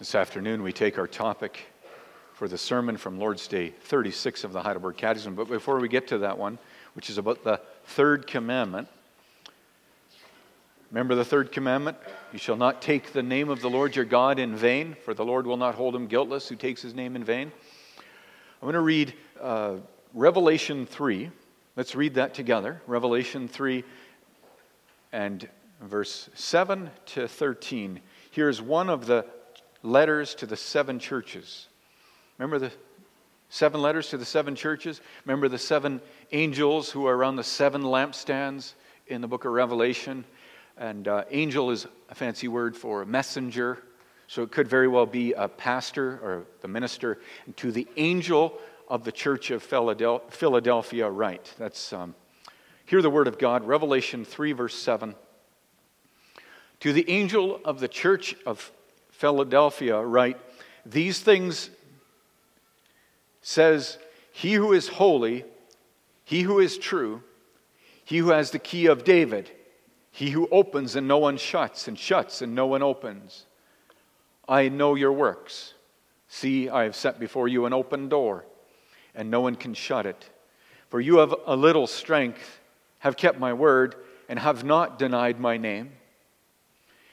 This afternoon, we take our topic for the sermon from Lord's Day 36 of the Heidelberg Catechism. But before we get to that one, which is about the third commandment, remember the third commandment? You shall not take the name of the Lord your God in vain, for the Lord will not hold him guiltless who takes his name in vain. I'm going to read uh, Revelation 3. Let's read that together. Revelation 3 and verse 7 to 13. Here's one of the letters to the seven churches. Remember the seven letters to the seven churches? Remember the seven angels who are around the seven lampstands in the book of Revelation? And uh, angel is a fancy word for a messenger. So it could very well be a pastor or the minister. And to the angel of the church of Philadelphia, write. That's um, hear the word of God, Revelation 3, verse 7. To the angel of the church of Philadelphia write, These things says, He who is holy, he who is true, he who has the key of David, he who opens and no one shuts, and shuts and no one opens. I know your works. See, I have set before you an open door, and no one can shut it. For you have a little strength, have kept my word, and have not denied my name.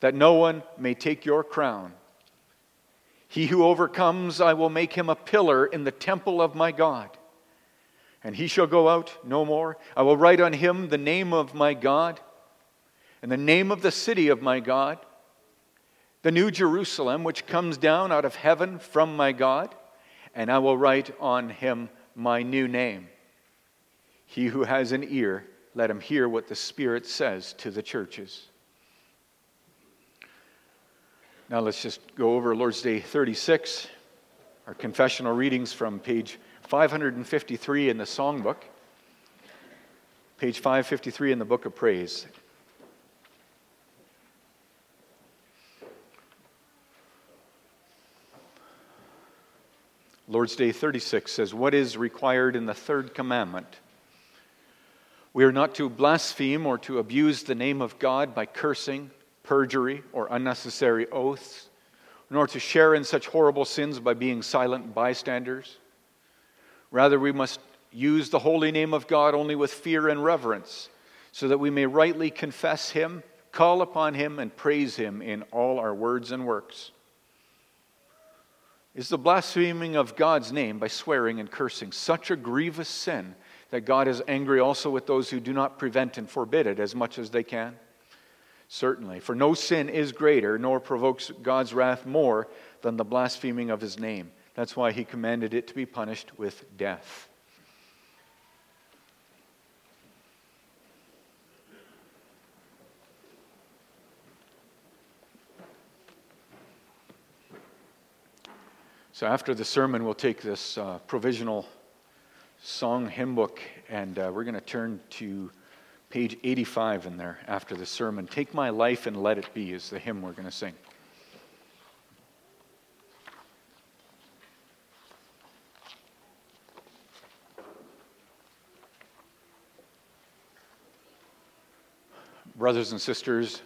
that no one may take your crown. He who overcomes, I will make him a pillar in the temple of my God. And he shall go out no more. I will write on him the name of my God and the name of the city of my God, the new Jerusalem, which comes down out of heaven from my God. And I will write on him my new name. He who has an ear, let him hear what the Spirit says to the churches. Now let's just go over Lord's Day 36, our confessional readings from page 553 in the songbook, page 553 in the book of praise. Lord's Day 36 says, What is required in the third commandment? We are not to blaspheme or to abuse the name of God by cursing perjury, or unnecessary oaths, nor to share in such horrible sins by being silent bystanders. Rather, we must use the holy name of God only with fear and reverence, so that we may rightly confess Him, call upon Him, and praise Him in all our words and works. Is the blaspheming of God's name by swearing and cursing such a grievous sin that God is angry also with those who do not prevent and forbid it as much as they can? Certainly. For no sin is greater, nor provokes God's wrath more than the blaspheming of his name. That's why he commanded it to be punished with death. So, after the sermon, we'll take this uh, provisional song hymn book and uh, we're going to turn to page 85 in there after the sermon. Take my life and let it be is the hymn we're going to sing. Brothers and sisters,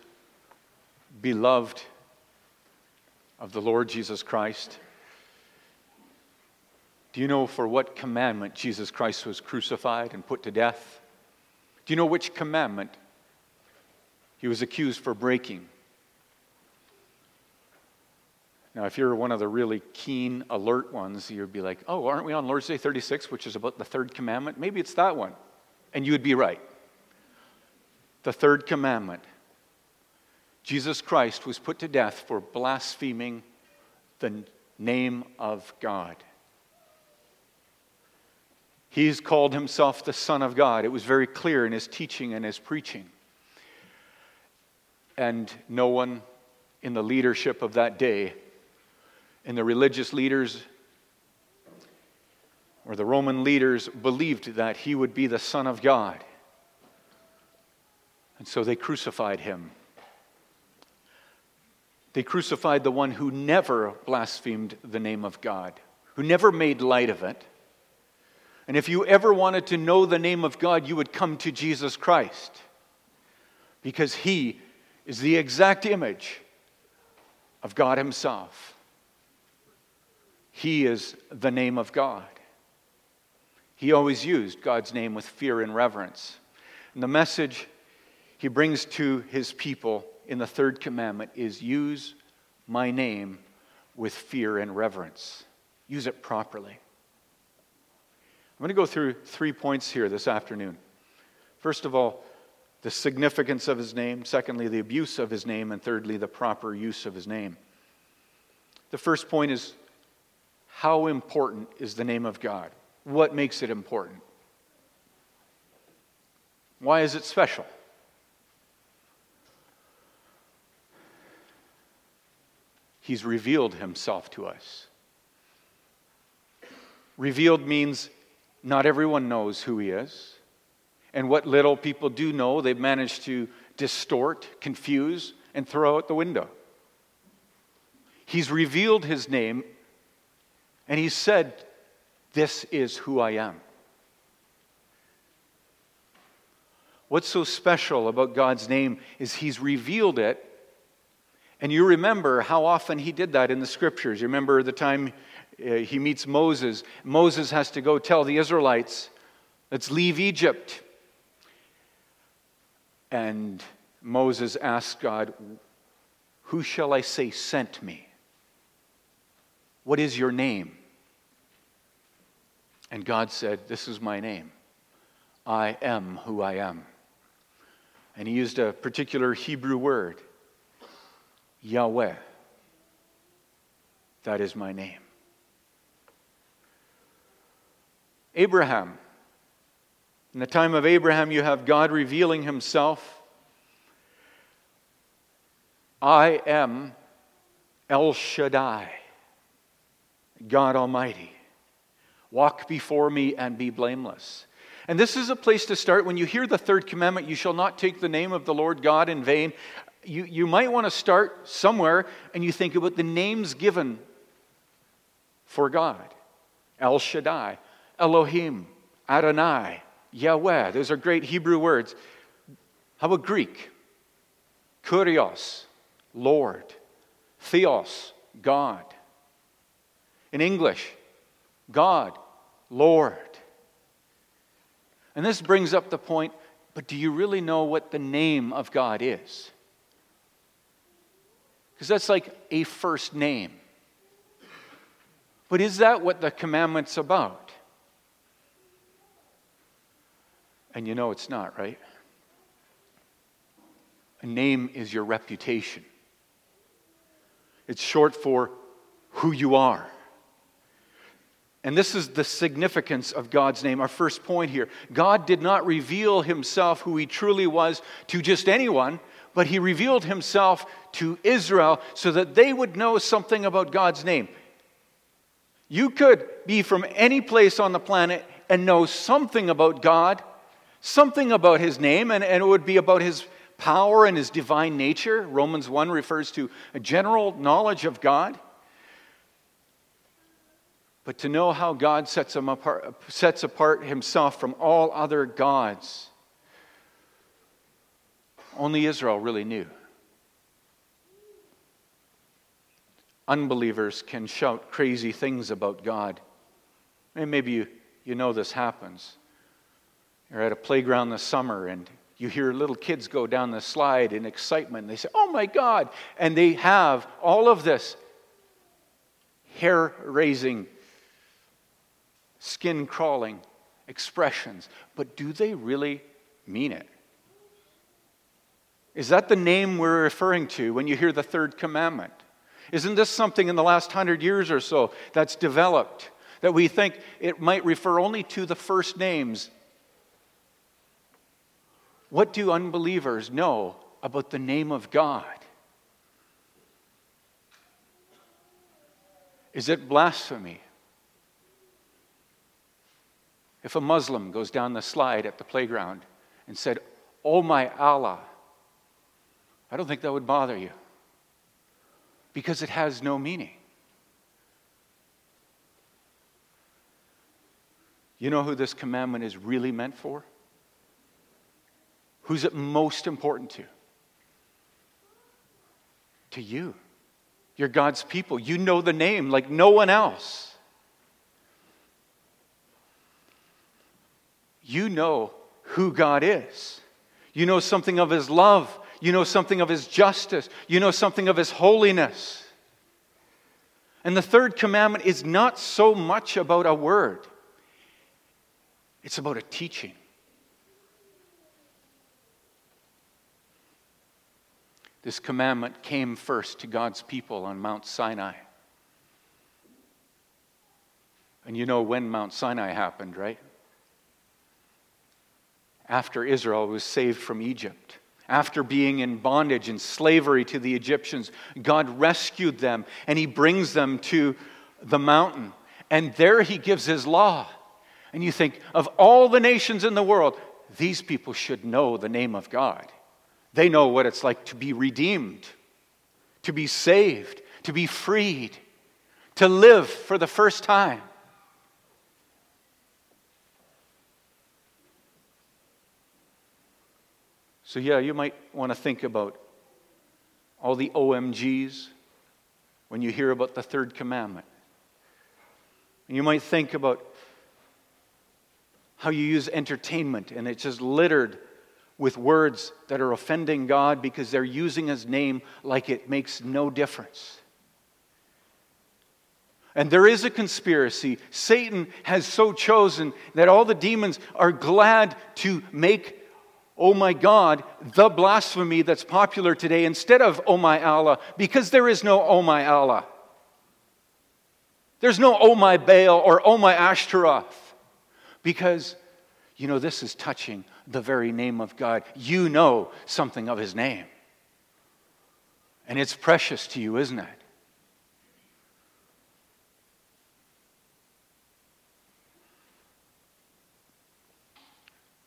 beloved of the Lord Jesus Christ, do you know for what commandment Jesus Christ was crucified and put to death? Do you know which commandment he was accused for breaking? Now, if you're one of the really keen, alert ones, you'd be like, oh, aren't we on Lord's Day 36, which is about the third commandment? Maybe it's that one. And you would be right. The third commandment Jesus Christ was put to death for blaspheming the name of God. He's called himself the Son of God. It was very clear in his teaching and his preaching. And no one in the leadership of that day in the religious leaders or the Roman leaders believed that he would be the Son of God. And so they crucified him. They crucified the one who never blasphemed the name of God, who never made light of it. And if you ever wanted to know the name of God, you would come to Jesus Christ because he is the exact image of God Himself. He is the name of God. He always used God's name with fear and reverence. And the message he brings to his people in the third commandment is use my name with fear and reverence. Use it properly. I'm going to go through three points here this afternoon. First of all, the significance of his name. Secondly, the abuse of his name. And thirdly, the proper use of his name. The first point is how important is the name of God? What makes it important? Why is it special? He's revealed himself to us. Revealed means not everyone knows who he is. And what little people do know, they've managed to distort, confuse, and throw out the window. He's revealed his name, and he said, This is who I am. What's so special about God's name is he's revealed it and you remember how often he did that in the scriptures. You remember the time Uh, he meets Moses. Moses has to go tell the Israelites, let's leave Egypt. And Moses asks God, Who shall I say sent me? What is your name? And God said, This is my name. I am who I am. And he used a particular Hebrew word. Yahweh. That is my name. Abraham. In the time of Abraham, you have God revealing himself. I am El Shaddai, God Almighty. Walk before me and be blameless. And this is a place to start. When you hear the third commandment, you shall not take the name of the Lord God in vain you, you might want to start somewhere and you think about the names given for God El Shaddai, Elohim, Adonai, Yahweh. Those are great Hebrew words. How about Greek? Kurios, Lord. Theos, God. In English, God, Lord. And this brings up the point but do you really know what the name of God is? Because that's like a first name. But is that what the commandment's about? And you know it's not, right? A name is your reputation. It's short for who you are. And this is the significance of God's name. Our first point here God did not reveal himself, who he truly was, to just anyone, but he revealed himself to Israel so that they would know something about God's name. You could be from any place on the planet and know something about God, something about his name, and, and it would be about his power and his divine nature. Romans 1 refers to a general knowledge of God. But to know how God sets, him apart, sets apart himself from all other gods only Israel really knew. Unbelievers can shout crazy things about God. And maybe you, you know this happens. You're at a playground this summer and you hear little kids go down the slide in excitement. They say, Oh my God. And they have all of this hair raising, skin crawling expressions. But do they really mean it? Is that the name we're referring to when you hear the third commandment? Isn't this something in the last hundred years or so that's developed that we think it might refer only to the first names? What do unbelievers know about the name of God? Is it blasphemy? If a Muslim goes down the slide at the playground and said, Oh my Allah, I don't think that would bother you because it has no meaning. You know who this commandment is really meant for? Who's it most important to? To you. You're God's people. You know the name like no one else. You know who God is. You know something of His love. You know something of His justice. You know something of His holiness. And the third commandment is not so much about a word, it's about a teaching. This commandment came first to God's people on Mount Sinai. And you know when Mount Sinai happened, right? After Israel was saved from Egypt. After being in bondage and slavery to the Egyptians, God rescued them and He brings them to the mountain. And there He gives His law. And you think, of all the nations in the world, these people should know the name of God. They know what it's like to be redeemed, to be saved, to be freed, to live for the first time. So, yeah, you might want to think about all the OMGs when you hear about the third commandment. And you might think about how you use entertainment, and it's just littered with words that are offending God because they're using His name like it makes no difference. And there is a conspiracy. Satan has so chosen that all the demons are glad to make oh my God, the blasphemy that's popular today instead of oh my Allah, because there is no oh my Allah. There's no oh my Baal or oh my Ashtaroth, because, you know, this is touching the very name of God. You know something of his name. And it's precious to you, isn't it?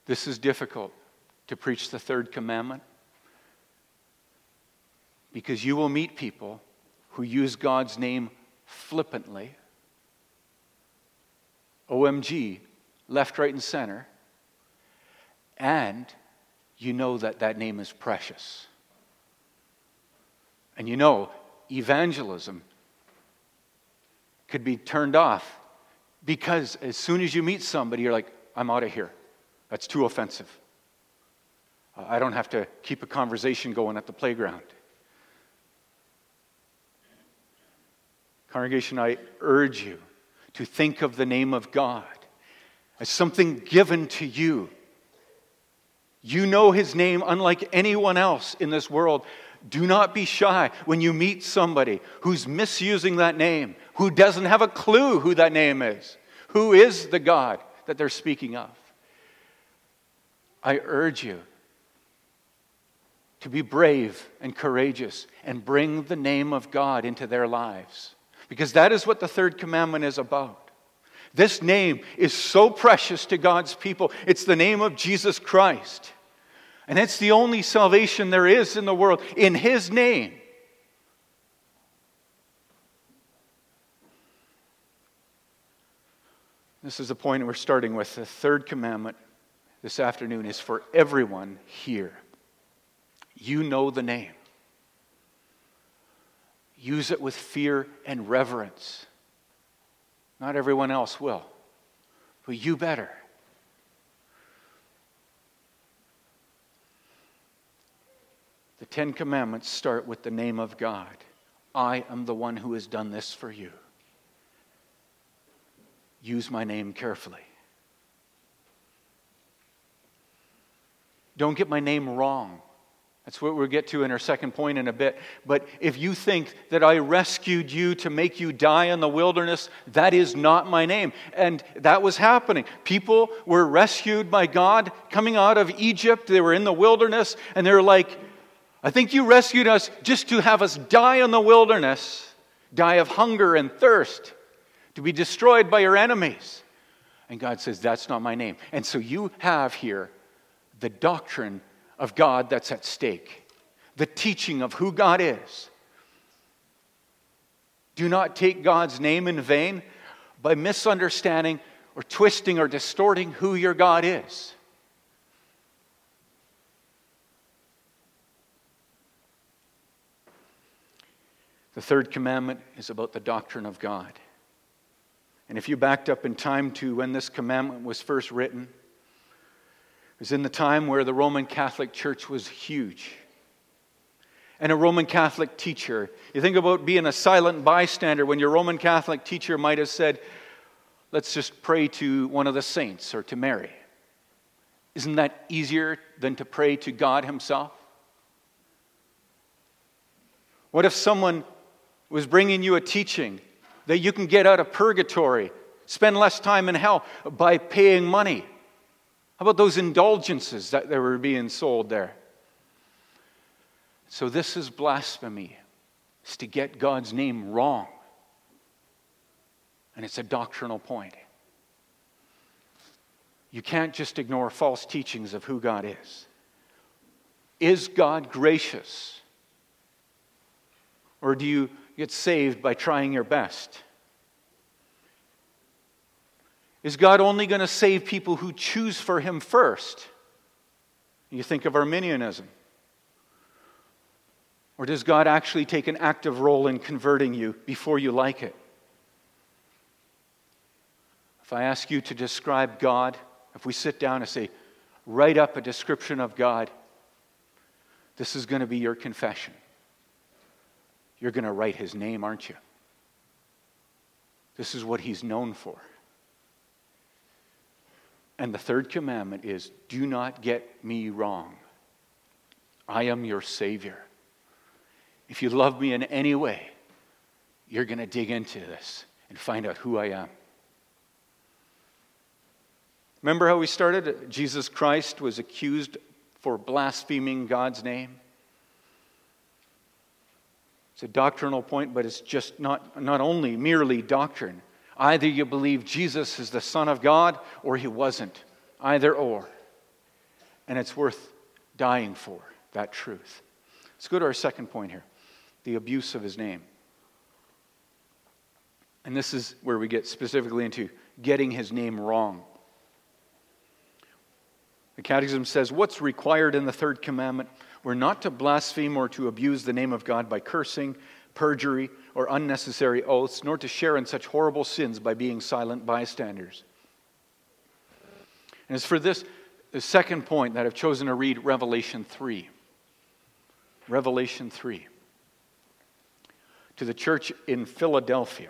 This is difficult to preach the third commandment? Because you will meet people who use God's name flippantly. OMG, left, right, and center. And you know that that name is precious. And you know, evangelism could be turned off because as soon as you meet somebody, you're like, I'm out of here. That's too offensive. I don't have to keep a conversation going at the playground. Congregation, I urge you to think of the name of God as something given to you. You know his name unlike anyone else in this world. Do not be shy when you meet somebody who's misusing that name, who doesn't have a clue who that name is, who is the God that they're speaking of. I urge you to be brave and courageous and bring the name of God into their lives. Because that is what the third commandment is about. This name is so precious to God's people. It's the name of Jesus Christ. And it's the only salvation there is in the world in His name. This is the point we're starting with. The third commandment this afternoon is for everyone here. You know the name. Use it with fear and reverence. Not everyone else will, but you better. The Ten Commandments start with the name of God. I am the one who has done this for you. Use my name carefully. Don't get my name wrong. That's what we'll get to in our second point in a bit. But if you think that I rescued you to make you die in the wilderness, that is not my name. And that was happening. People were rescued by God coming out of Egypt. They were in the wilderness, and they were like, I think you rescued us just to have us die in the wilderness. die of hunger and thirst, to be destroyed by your enemies. And God says, That's not my name. And so you have here the doctrine of God that's at stake, the teaching of who God is. Do not take God's name in vain by misunderstanding or twisting or distorting who your God is. The third commandment is about the doctrine of God. And if you backed up in time to when this commandment was first written, it was in the time where the Roman Catholic Church was huge. And a Roman Catholic teacher, you think about being a silent bystander when your Roman Catholic teacher might have said, Let's just pray to one of the saints or to Mary. Isn't that easier than to pray to God Himself? What if someone was bringing you a teaching that you can get out of purgatory, spend less time in hell by paying money. How about those indulgences that they were being sold there? So, this is blasphemy. It's to get God's name wrong. And it's a doctrinal point. You can't just ignore false teachings of who God is. Is God gracious? Or do you get saved by trying your best? Is God only going to save people who choose for Him first? You think of Arminianism. Or does God actually take an active role in converting you before you like it? If I ask you to describe God, if we sit down and say, write up a description of God, this is going to be your confession. You're going to write his name, aren't you? This is what he's known for. And the third commandment is do not get me wrong. I am your Savior. If you love me in any way, you're going to dig into this and find out who I am. Remember how we started? Jesus Christ was accused for blaspheming God's name. It's a doctrinal point, but it's just not, not only merely doctrine. Either you believe Jesus is the Son of God or he wasn't. Either or. And it's worth dying for, that truth. Let's go to our second point here the abuse of his name. And this is where we get specifically into getting his name wrong. The Catechism says, What's required in the third commandment? We're not to blaspheme or to abuse the name of God by cursing, perjury, or unnecessary oaths, nor to share in such horrible sins by being silent bystanders. And it's for this the second point that I've chosen to read Revelation 3. Revelation 3. To the church in Philadelphia.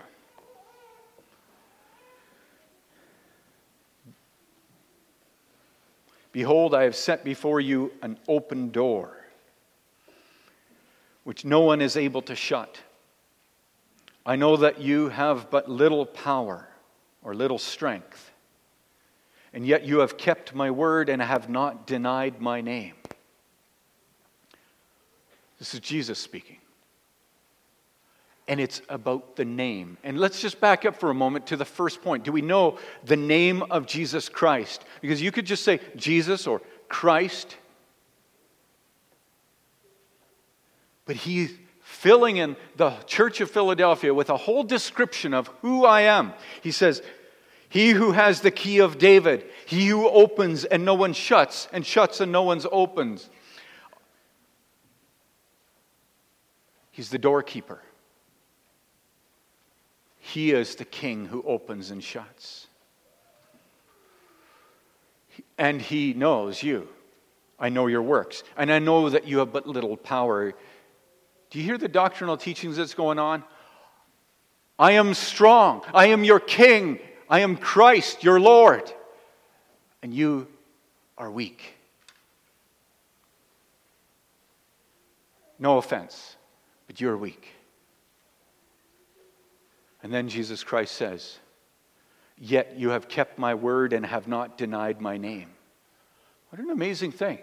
Behold, I have set before you an open door which no one is able to shut. I know that you have but little power or little strength, and yet you have kept my word and have not denied my name. This is Jesus speaking. And it's about the name. And let's just back up for a moment to the first point. Do we know the name of Jesus Christ? Because you could just say Jesus or Christ. But he's filling in the church of Philadelphia with a whole description of who I am. He says, He who has the key of David, he who opens and no one shuts, and shuts and no one's opens. He's the doorkeeper. He is the king who opens and shuts. And he knows you. I know your works. And I know that you have but little power do you hear the doctrinal teachings that's going on? I am strong. I am your king. I am Christ, your Lord. And you are weak. No offense, but you're weak. And then Jesus Christ says, Yet you have kept my word and have not denied my name. What an amazing thing.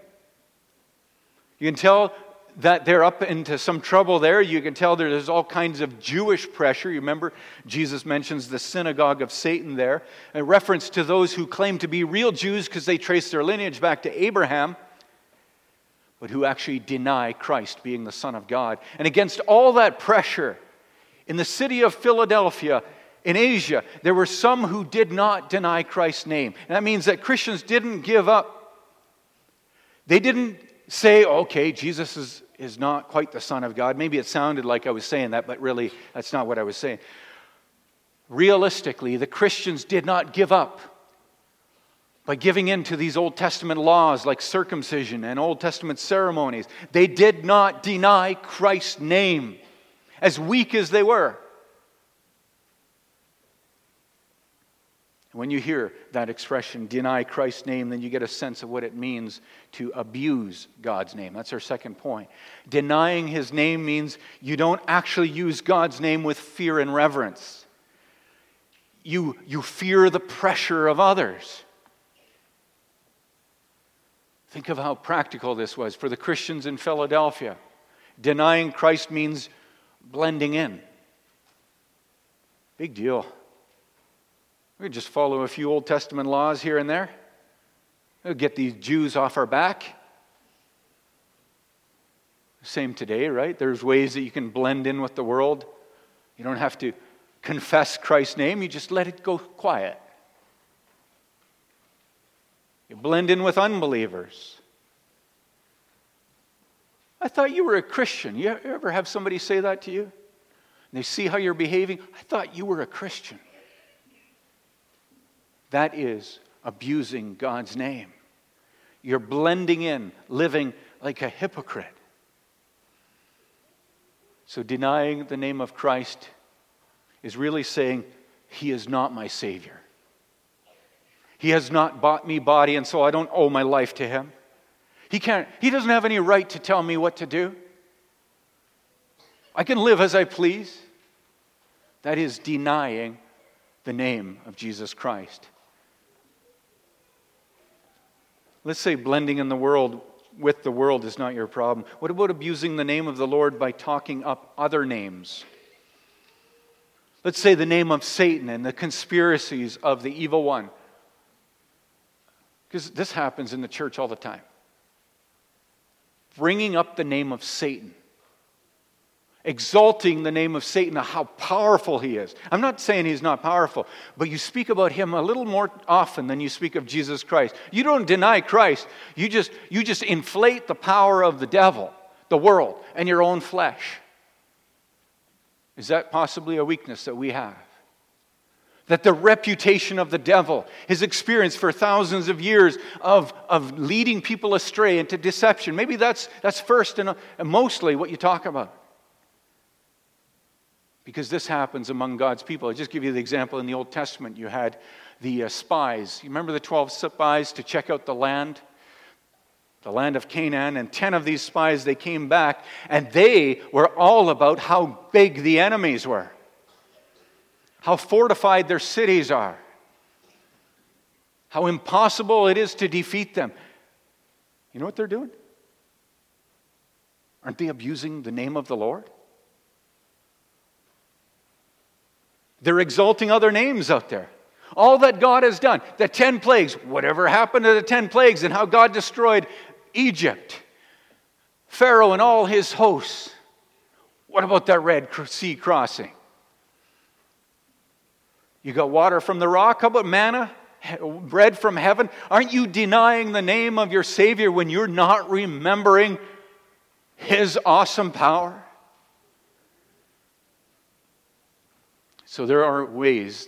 You can tell that they're up into some trouble there. You can tell there's all kinds of Jewish pressure. You remember Jesus mentions the synagogue of Satan there, a reference to those who claim to be real Jews because they trace their lineage back to Abraham, but who actually deny Christ being the Son of God. And against all that pressure, in the city of Philadelphia, in Asia, there were some who did not deny Christ's name. And that means that Christians didn't give up. They didn't say, okay, Jesus is, is not quite the Son of God. Maybe it sounded like I was saying that, but really, that's not what I was saying. Realistically, the Christians did not give up by giving in to these Old Testament laws like circumcision and Old Testament ceremonies. They did not deny Christ's name, as weak as they were. When you hear that expression, deny Christ's name, then you get a sense of what it means to abuse God's name. That's our second point. Denying his name means you don't actually use God's name with fear and reverence. You, you fear the pressure of others. Think of how practical this was for the Christians in Philadelphia. Denying Christ means blending in. Big deal. We could just follow a few Old Testament laws here and there. We'll get these Jews off our back. Same today, right? There's ways that you can blend in with the world. You don't have to confess Christ's name, you just let it go quiet. You blend in with unbelievers. I thought you were a Christian. You ever have somebody say that to you? And they see how you're behaving? I thought you were a Christian. That is abusing God's name. You're blending in, living like a hypocrite. So, denying the name of Christ is really saying, He is not my Savior. He has not bought me body, and so I don't owe my life to Him. He, can't, he doesn't have any right to tell me what to do. I can live as I please. That is denying the name of Jesus Christ. Let's say blending in the world with the world is not your problem. What about abusing the name of the Lord by talking up other names? Let's say the name of Satan and the conspiracies of the evil one. Because this happens in the church all the time. Bringing up the name of Satan exalting the name of Satan, how powerful he is. I'm not saying he's not powerful, but you speak about him a little more often than you speak of Jesus Christ. You don't deny Christ, you just, you just inflate the power of the devil, the world, and your own flesh. Is that possibly a weakness that we have? That the reputation of the devil, his experience for thousands of years of, of leading people astray into deception, maybe that's, that's first and mostly what you talk about because this happens among God's people. I'll just give you the example in the Old Testament. You had the uh, spies. You remember the 12 spies to check out the land? The land of Canaan, and 10 of these spies, they came back, and they were all about how big the enemies were, how fortified their cities are, how impossible it is to defeat them. You know what they're doing? Aren't they abusing the name of the Lord? They're exalting other names out there. All that God has done, the 10 plagues, whatever happened to the 10 plagues and how God destroyed Egypt, Pharaoh and all his hosts. What about that Red Sea crossing? You got water from the rock? How about manna? Bread from heaven? Aren't you denying the name of your Savior when you're not remembering His awesome power? So there are ways,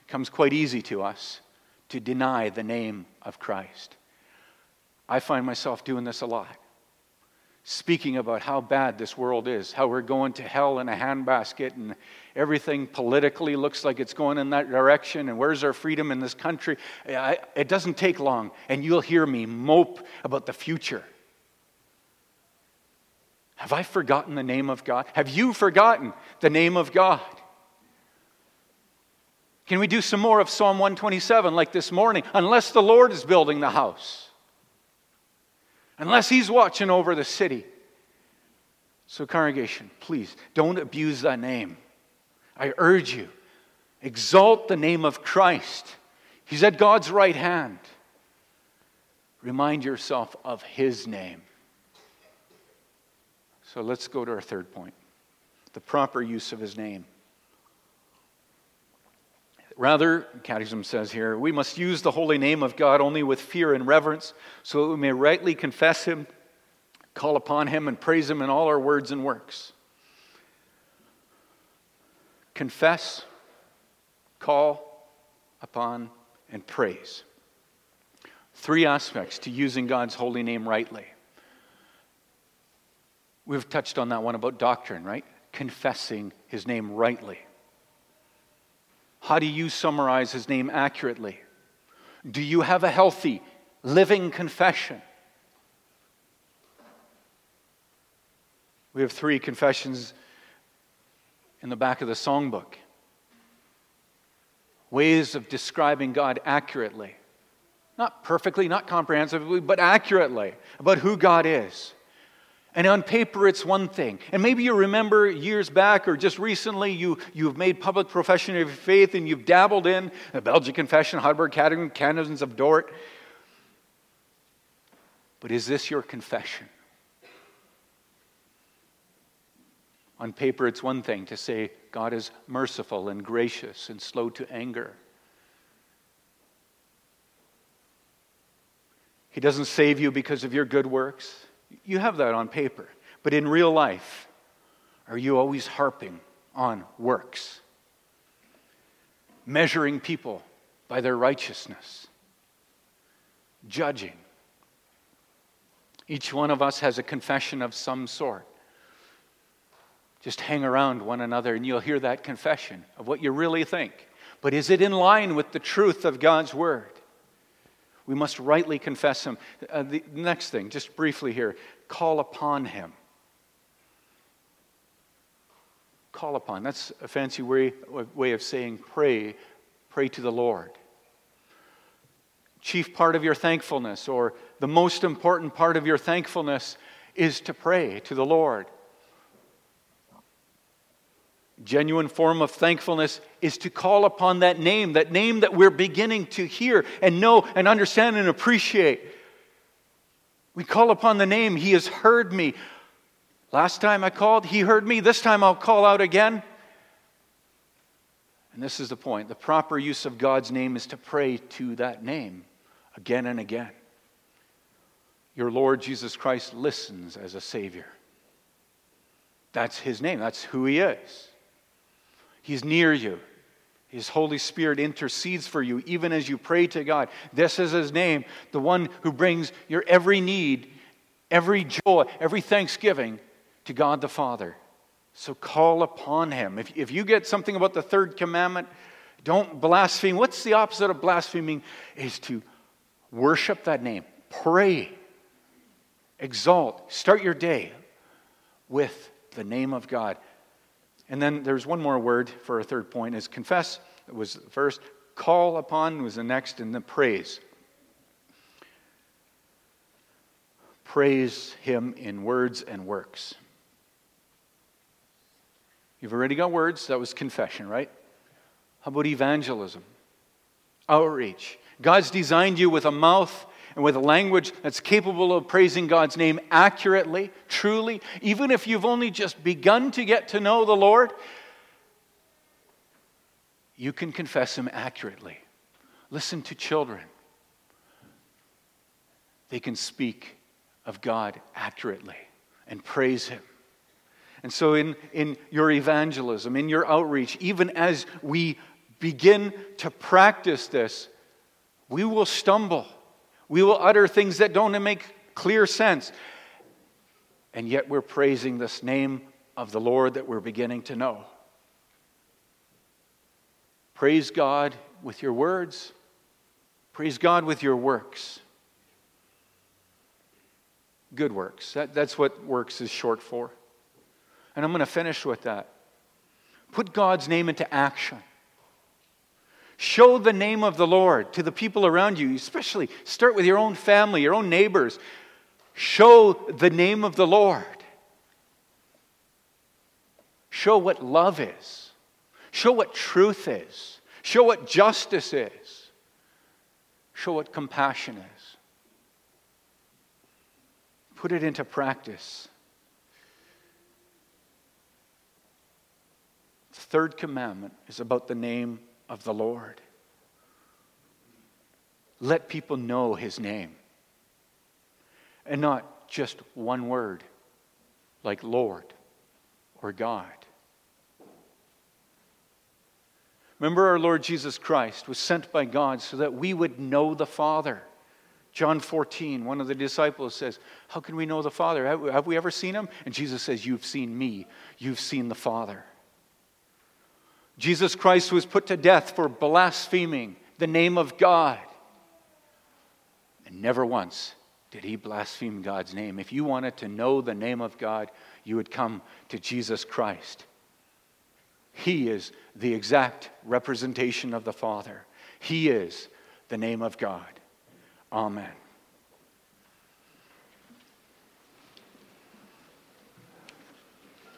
it comes quite easy to us to deny the name of Christ. I find myself doing this a lot. Speaking about how bad this world is, how we're going to hell in a handbasket, and everything politically looks like it's going in that direction, and where's our freedom in this country? it doesn't take long, and you'll hear me mope about the future. Have I forgotten the name of God? Have you forgotten the name of God? Can we do some more of Psalm 127 like this morning? Unless the Lord is building the house. unless He's watching over the city. So, congregation, please don't abuse that name. I urge you, exalt the name of Christ. He's at God's right hand. Remind yourself of His name. So let's go to our third point the proper use of His name. Rather, Catechism says here, we must use the holy name of God only with fear and reverence so that we may rightly confess Him, call upon Him, and praise Him in all our words and works. Confess, call upon, and praise. Three aspects to using God's holy name rightly. We've touched on that one about doctrine, right? Confessing His name rightly. How do you summarize his name accurately? Do you have a healthy, living confession? We have three confessions in the back of the songbook ways of describing God accurately. Not perfectly, not comprehensively, but accurately about who God is. And on paper, it's one thing. And maybe you remember years back or just recently, you, you've made public profession of your faith and you've dabbled in the Belgian Confession, Heidelberg Catechism, Canons of Dort. But is this your confession? On paper, it's one thing to say God is merciful and gracious and slow to anger. He doesn't save you because of your good works. You have that on paper. But in real life, are you always harping on works? Measuring people by their righteousness? Judging? Each one of us has a confession of some sort. Just hang around one another and you'll hear that confession of what you really think. But is it in line with the truth of God's Word? We must rightly confess him. Uh, the next thing, just briefly here call upon him. Call upon. That's a fancy way, way of saying pray. Pray to the Lord. Chief part of your thankfulness, or the most important part of your thankfulness, is to pray to the Lord. Genuine form of thankfulness is to call upon that name, that name that we're beginning to hear and know and understand and appreciate. We call upon the name, He has heard me. Last time I called, He heard me. This time I'll call out again. And this is the point the proper use of God's name is to pray to that name again and again. Your Lord Jesus Christ listens as a Savior. That's His name, that's who He is. He's near you. His Holy Spirit intercedes for you even as you pray to God. This is His name, the one who brings your every need, every joy, every thanksgiving to God the Father. So call upon Him. If, if you get something about the third commandment, don't blaspheme. What's the opposite of blaspheming? Is to worship that name, pray, exalt, start your day with the name of God. And then there's one more word for a third point is confess It was the first, call upon was the next, and the praise. Praise him in words and works. You've already got words, that was confession, right? How about evangelism? Outreach. God's designed you with a mouth and with a language that's capable of praising God's name accurately, truly, even if you've only just begun to get to know the Lord, you can confess Him accurately. Listen to children, they can speak of God accurately and praise Him. And so, in, in your evangelism, in your outreach, even as we begin to practice this, we will stumble. We will utter things that don't make clear sense. And yet we're praising this name of the Lord that we're beginning to know. Praise God with your words, praise God with your works. Good works. That, that's what works is short for. And I'm going to finish with that. Put God's name into action. Show the name of the Lord to the people around you, especially start with your own family, your own neighbors. Show the name of the Lord. Show what love is. Show what truth is. Show what justice is. Show what compassion is. Put it into practice. The third commandment is about the name of the Lord. Let people know his name. And not just one word like Lord or God. Remember, our Lord Jesus Christ was sent by God so that we would know the Father. John 14, one of the disciples says, How can we know the Father? Have, we ever seen him? And Jesus says, You've seen me, you've seen the Father. Jesus Christ was put to death for blaspheming the name of God. And never once did he blaspheme God's name. If you wanted to know the name of God, you would come to Jesus Christ. He is the exact representation of the Father. He is the name of God. Amen.